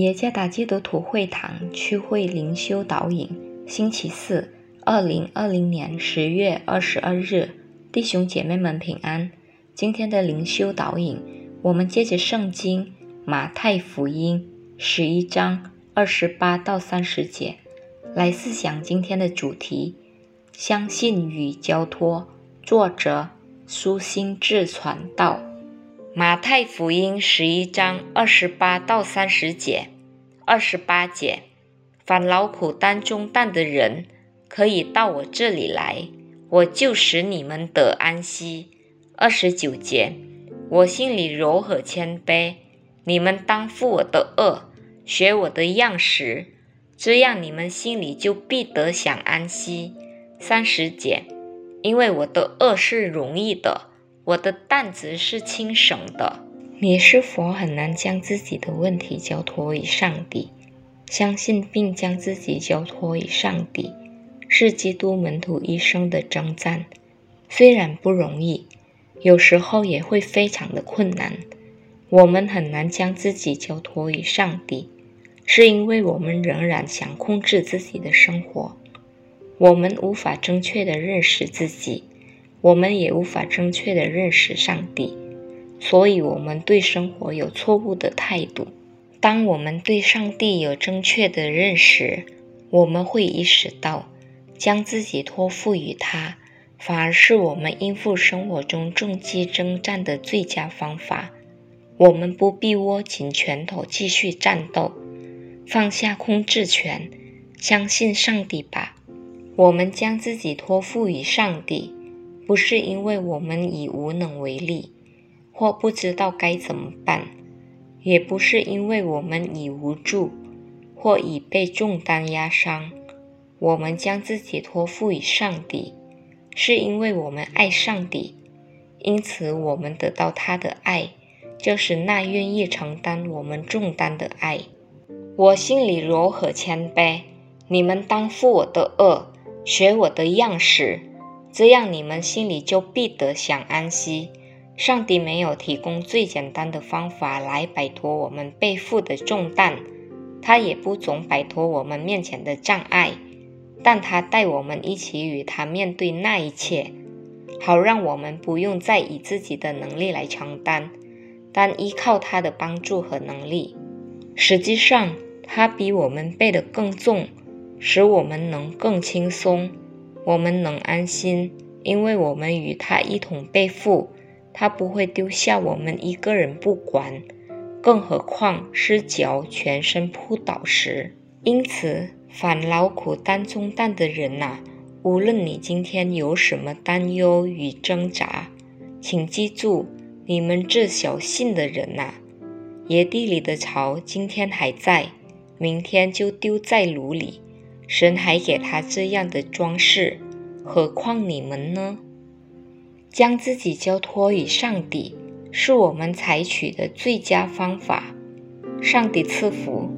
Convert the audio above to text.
耶加达基督徒会堂区会灵修导引，星期四，二零二零年十月二十二日，弟兄姐妹们平安。今天的灵修导引，我们接着圣经马太福音十一章二十八到三十节来思想今天的主题：相信与交托。作者苏心志传道。马太福音十一章二十八到三十节，二十八节，凡劳苦担重担的人，可以到我这里来，我就使你们得安息。二十九节，我心里柔和谦卑，你们当负我的恶，学我的样式，这样你们心里就必得享安息。三十节，因为我的恶是容易的。我的担子是轻省的。你是否很难将自己的问题交托于上帝？相信并将自己交托于上帝，是基督门徒一生的征战。虽然不容易，有时候也会非常的困难。我们很难将自己交托于上帝，是因为我们仍然想控制自己的生活。我们无法正确的认识自己。我们也无法正确的认识上帝，所以我们对生活有错误的态度。当我们对上帝有正确的认识，我们会意识到，将自己托付于他，反而是我们应付生活中重击征战的最佳方法。我们不必握紧拳头继续战斗，放下控制权，相信上帝吧。我们将自己托付于上帝。不是因为我们已无能为力，或不知道该怎么办，也不是因为我们已无助，或已被重担压伤。我们将自己托付于上帝，是因为我们爱上帝，因此我们得到他的爱，就是那愿意承担我们重担的爱。我心里柔和谦卑，你们当负我的恶，学我的样式。这样，你们心里就必得享安息。上帝没有提供最简单的方法来摆脱我们背负的重担，他也不总摆脱我们面前的障碍，但他带我们一起与他面对那一切，好让我们不用再以自己的能力来承担，但依靠他的帮助和能力。实际上，他比我们背得更重，使我们能更轻松。我们能安心，因为我们与他一同背负，他不会丢下我们一个人不管。更何况是脚全身扑倒时。因此，反劳苦担重担的人呐，无论你今天有什么担忧与挣扎，请记住，你们这小信的人呐，野地里的草今天还在，明天就丢在炉里。神还给他这样的装饰，何况你们呢？将自己交托于上帝，是我们采取的最佳方法。上帝赐福。